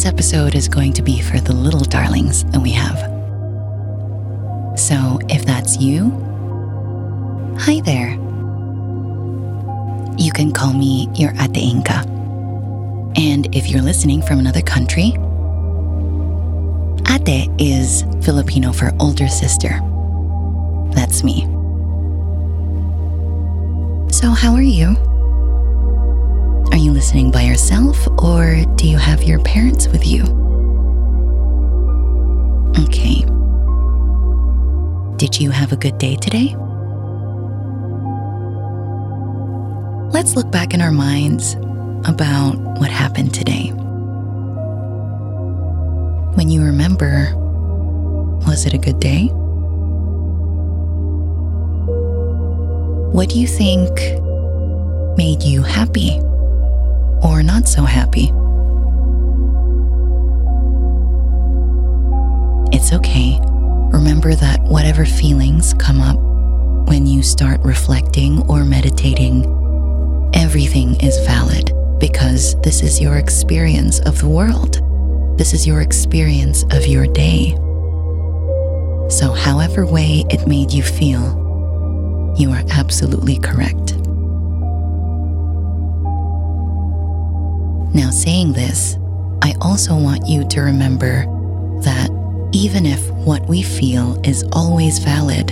Tonight's episode is going to be for the little darlings that we have. So if that's you, hi there. You can call me your Ate Inca. And if you're listening from another country, Ate is Filipino for older sister. That's me. So, how are you? Are you listening by yourself or do you have your parents with you? Okay. Did you have a good day today? Let's look back in our minds about what happened today. When you remember, was it a good day? What do you think made you happy or not so happy? It's okay. Remember that whatever feelings come up when you start reflecting or meditating, everything is valid because this is your experience of the world. This is your experience of your day. So, however way it made you feel, you are absolutely correct. Now, saying this, I also want you to remember that even if what we feel is always valid,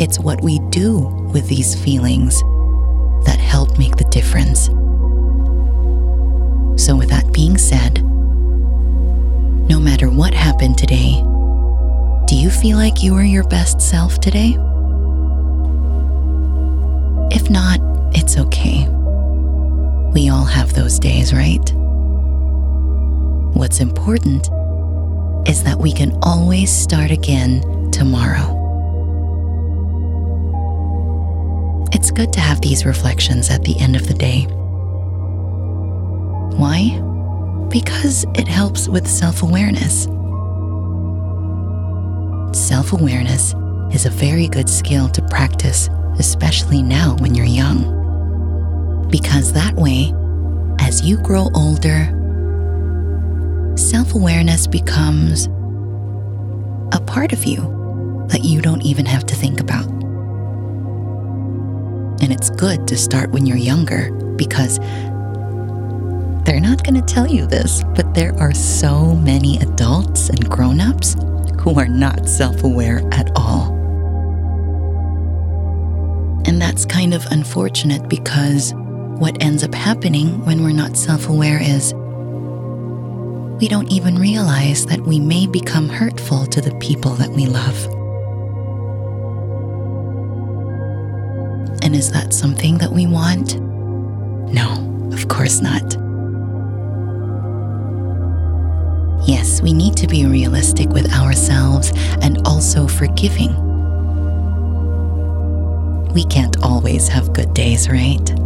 it's what we do with these feelings that help make the difference. So, with that being said, no matter what happened today, do you feel like you are your best self today? If not, it's okay. We all have those days, right? What's important is that we can always start again tomorrow. It's good to have these reflections at the end of the day. Why? Because it helps with self awareness. Self awareness is a very good skill to practice, especially now when you're young. Because that way, as you grow older, self awareness becomes a part of you that you don't even have to think about. And it's good to start when you're younger because they're not going to tell you this, but there are so many adults and grown ups who are not self aware at all. And that's kind of unfortunate because what ends up happening when we're not self aware is we don't even realize that we may become hurtful to the people that we love. And is that something that we want? No, of course not. Yes, we need to be realistic with ourselves and also forgiving. We can't always have good days, right?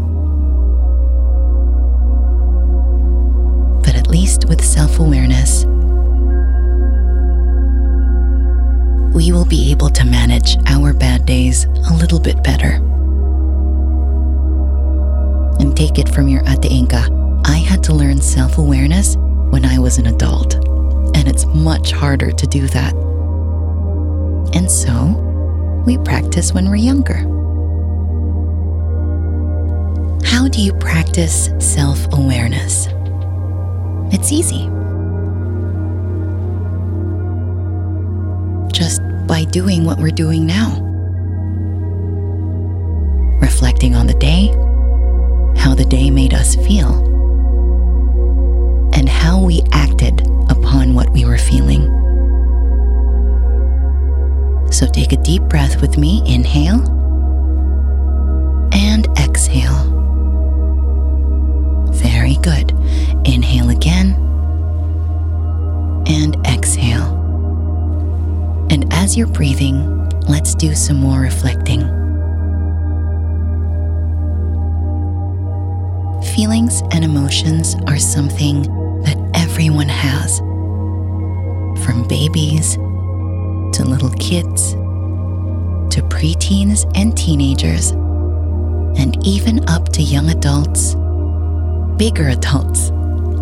But at least with self awareness, we will be able to manage our bad days a little bit better. And take it from your Ate Inca, I had to learn self awareness when I was an adult, and it's much harder to do that. And so, we practice when we're younger. How do you practice self awareness? It's easy. Just by doing what we're doing now. Reflecting on the day, how the day made us feel, and how we acted upon what we were feeling. So take a deep breath with me. Inhale and exhale. Very good. Inhale again and exhale. And as you're breathing, let's do some more reflecting. Feelings and emotions are something that everyone has. From babies to little kids to preteens and teenagers, and even up to young adults, bigger adults,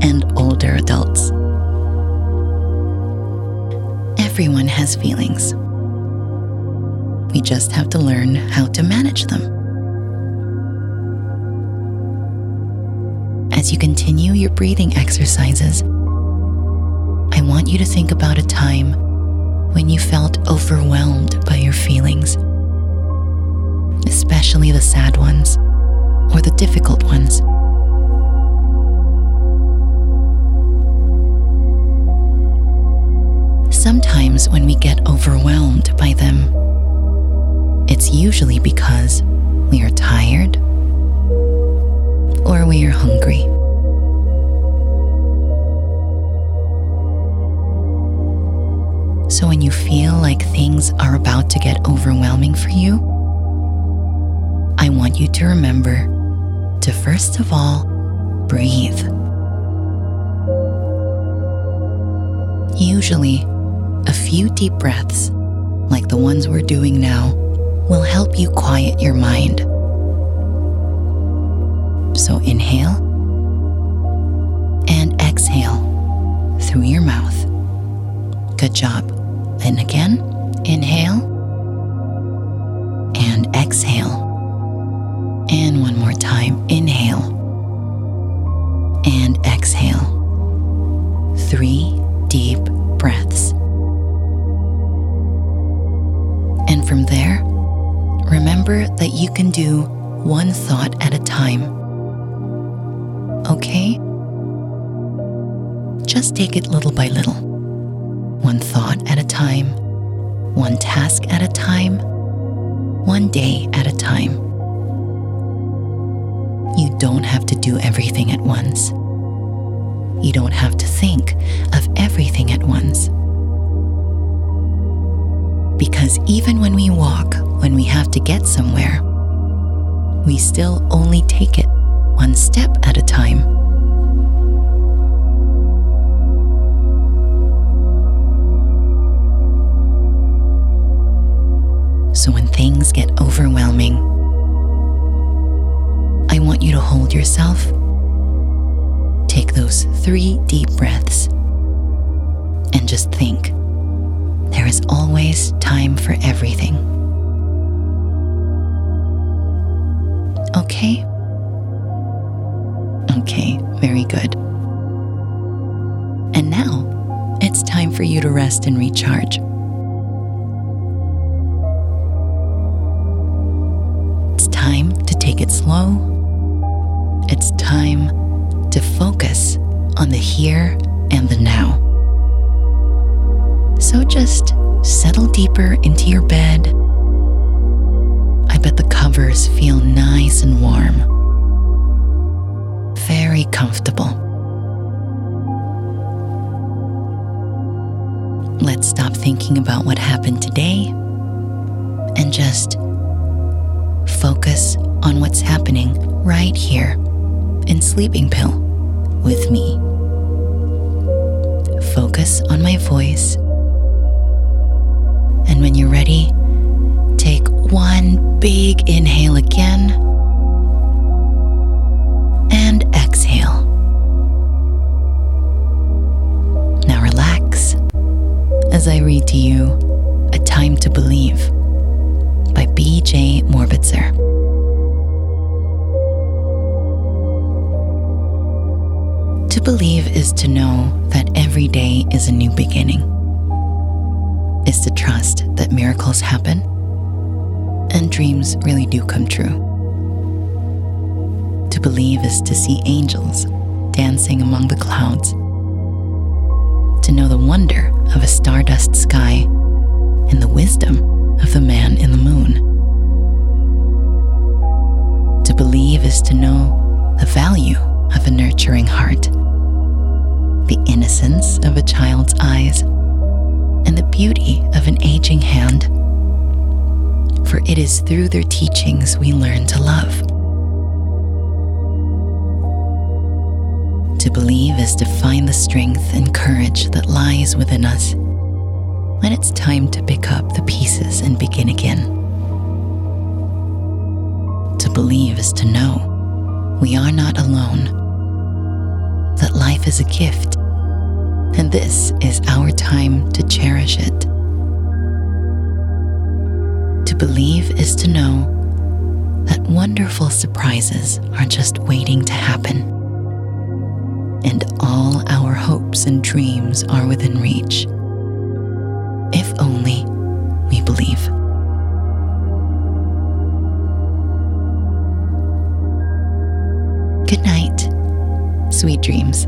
and older adults. Everyone has feelings. We just have to learn how to manage them. As you continue your breathing exercises, I want you to think about a time when you felt overwhelmed by your feelings, especially the sad ones or the difficult ones. Sometimes when we get overwhelmed by them, it's usually because we are tired or we are hungry. So when you feel like things are about to get overwhelming for you, I want you to remember to first of all breathe. Usually, a few deep breaths, like the ones we're doing now, will help you quiet your mind. So inhale and exhale through your mouth. Good job. And again, inhale and exhale. And one more time, inhale Just take it little by little. One thought at a time, one task at a time, one day at a time. You don't have to do everything at once. You don't have to think of everything at once. Because even when we walk, when we have to get somewhere, we still only take it one step at a time. Things get overwhelming, I want you to hold yourself. Take those three deep breaths and just think there is always time for everything. Okay? Okay, very good. And now it's time for you to rest and recharge. It slow. It's time to focus on the here and the now. So just settle deeper into your bed. I bet the covers feel nice and warm. Very comfortable. Let's stop thinking about what happened today and just focus on what's happening right here in Sleeping Pill with me. Focus on my voice. And when you're ready, take one big inhale again and exhale. Now relax as I read to you A Time to Believe by B.J. Morbitzer. To believe is to know that every day is a new beginning, is to trust that miracles happen and dreams really do come true. To believe is to see angels dancing among the clouds, to know the wonder of a stardust sky and the wisdom of the man in the moon. To believe is to know the value of a nurturing heart, the innocence of a child's eyes, and the beauty of an aging hand. For it is through their teachings we learn to love. To believe is to find the strength and courage that lies within us when it's time to pick up the pieces and begin again. To believe is to know we are not alone that life is a gift, and this is our time to cherish it. To believe is to know that wonderful surprises are just waiting to happen, and all our hopes and dreams are within reach. If only we believe. Good night. Sweet dreams.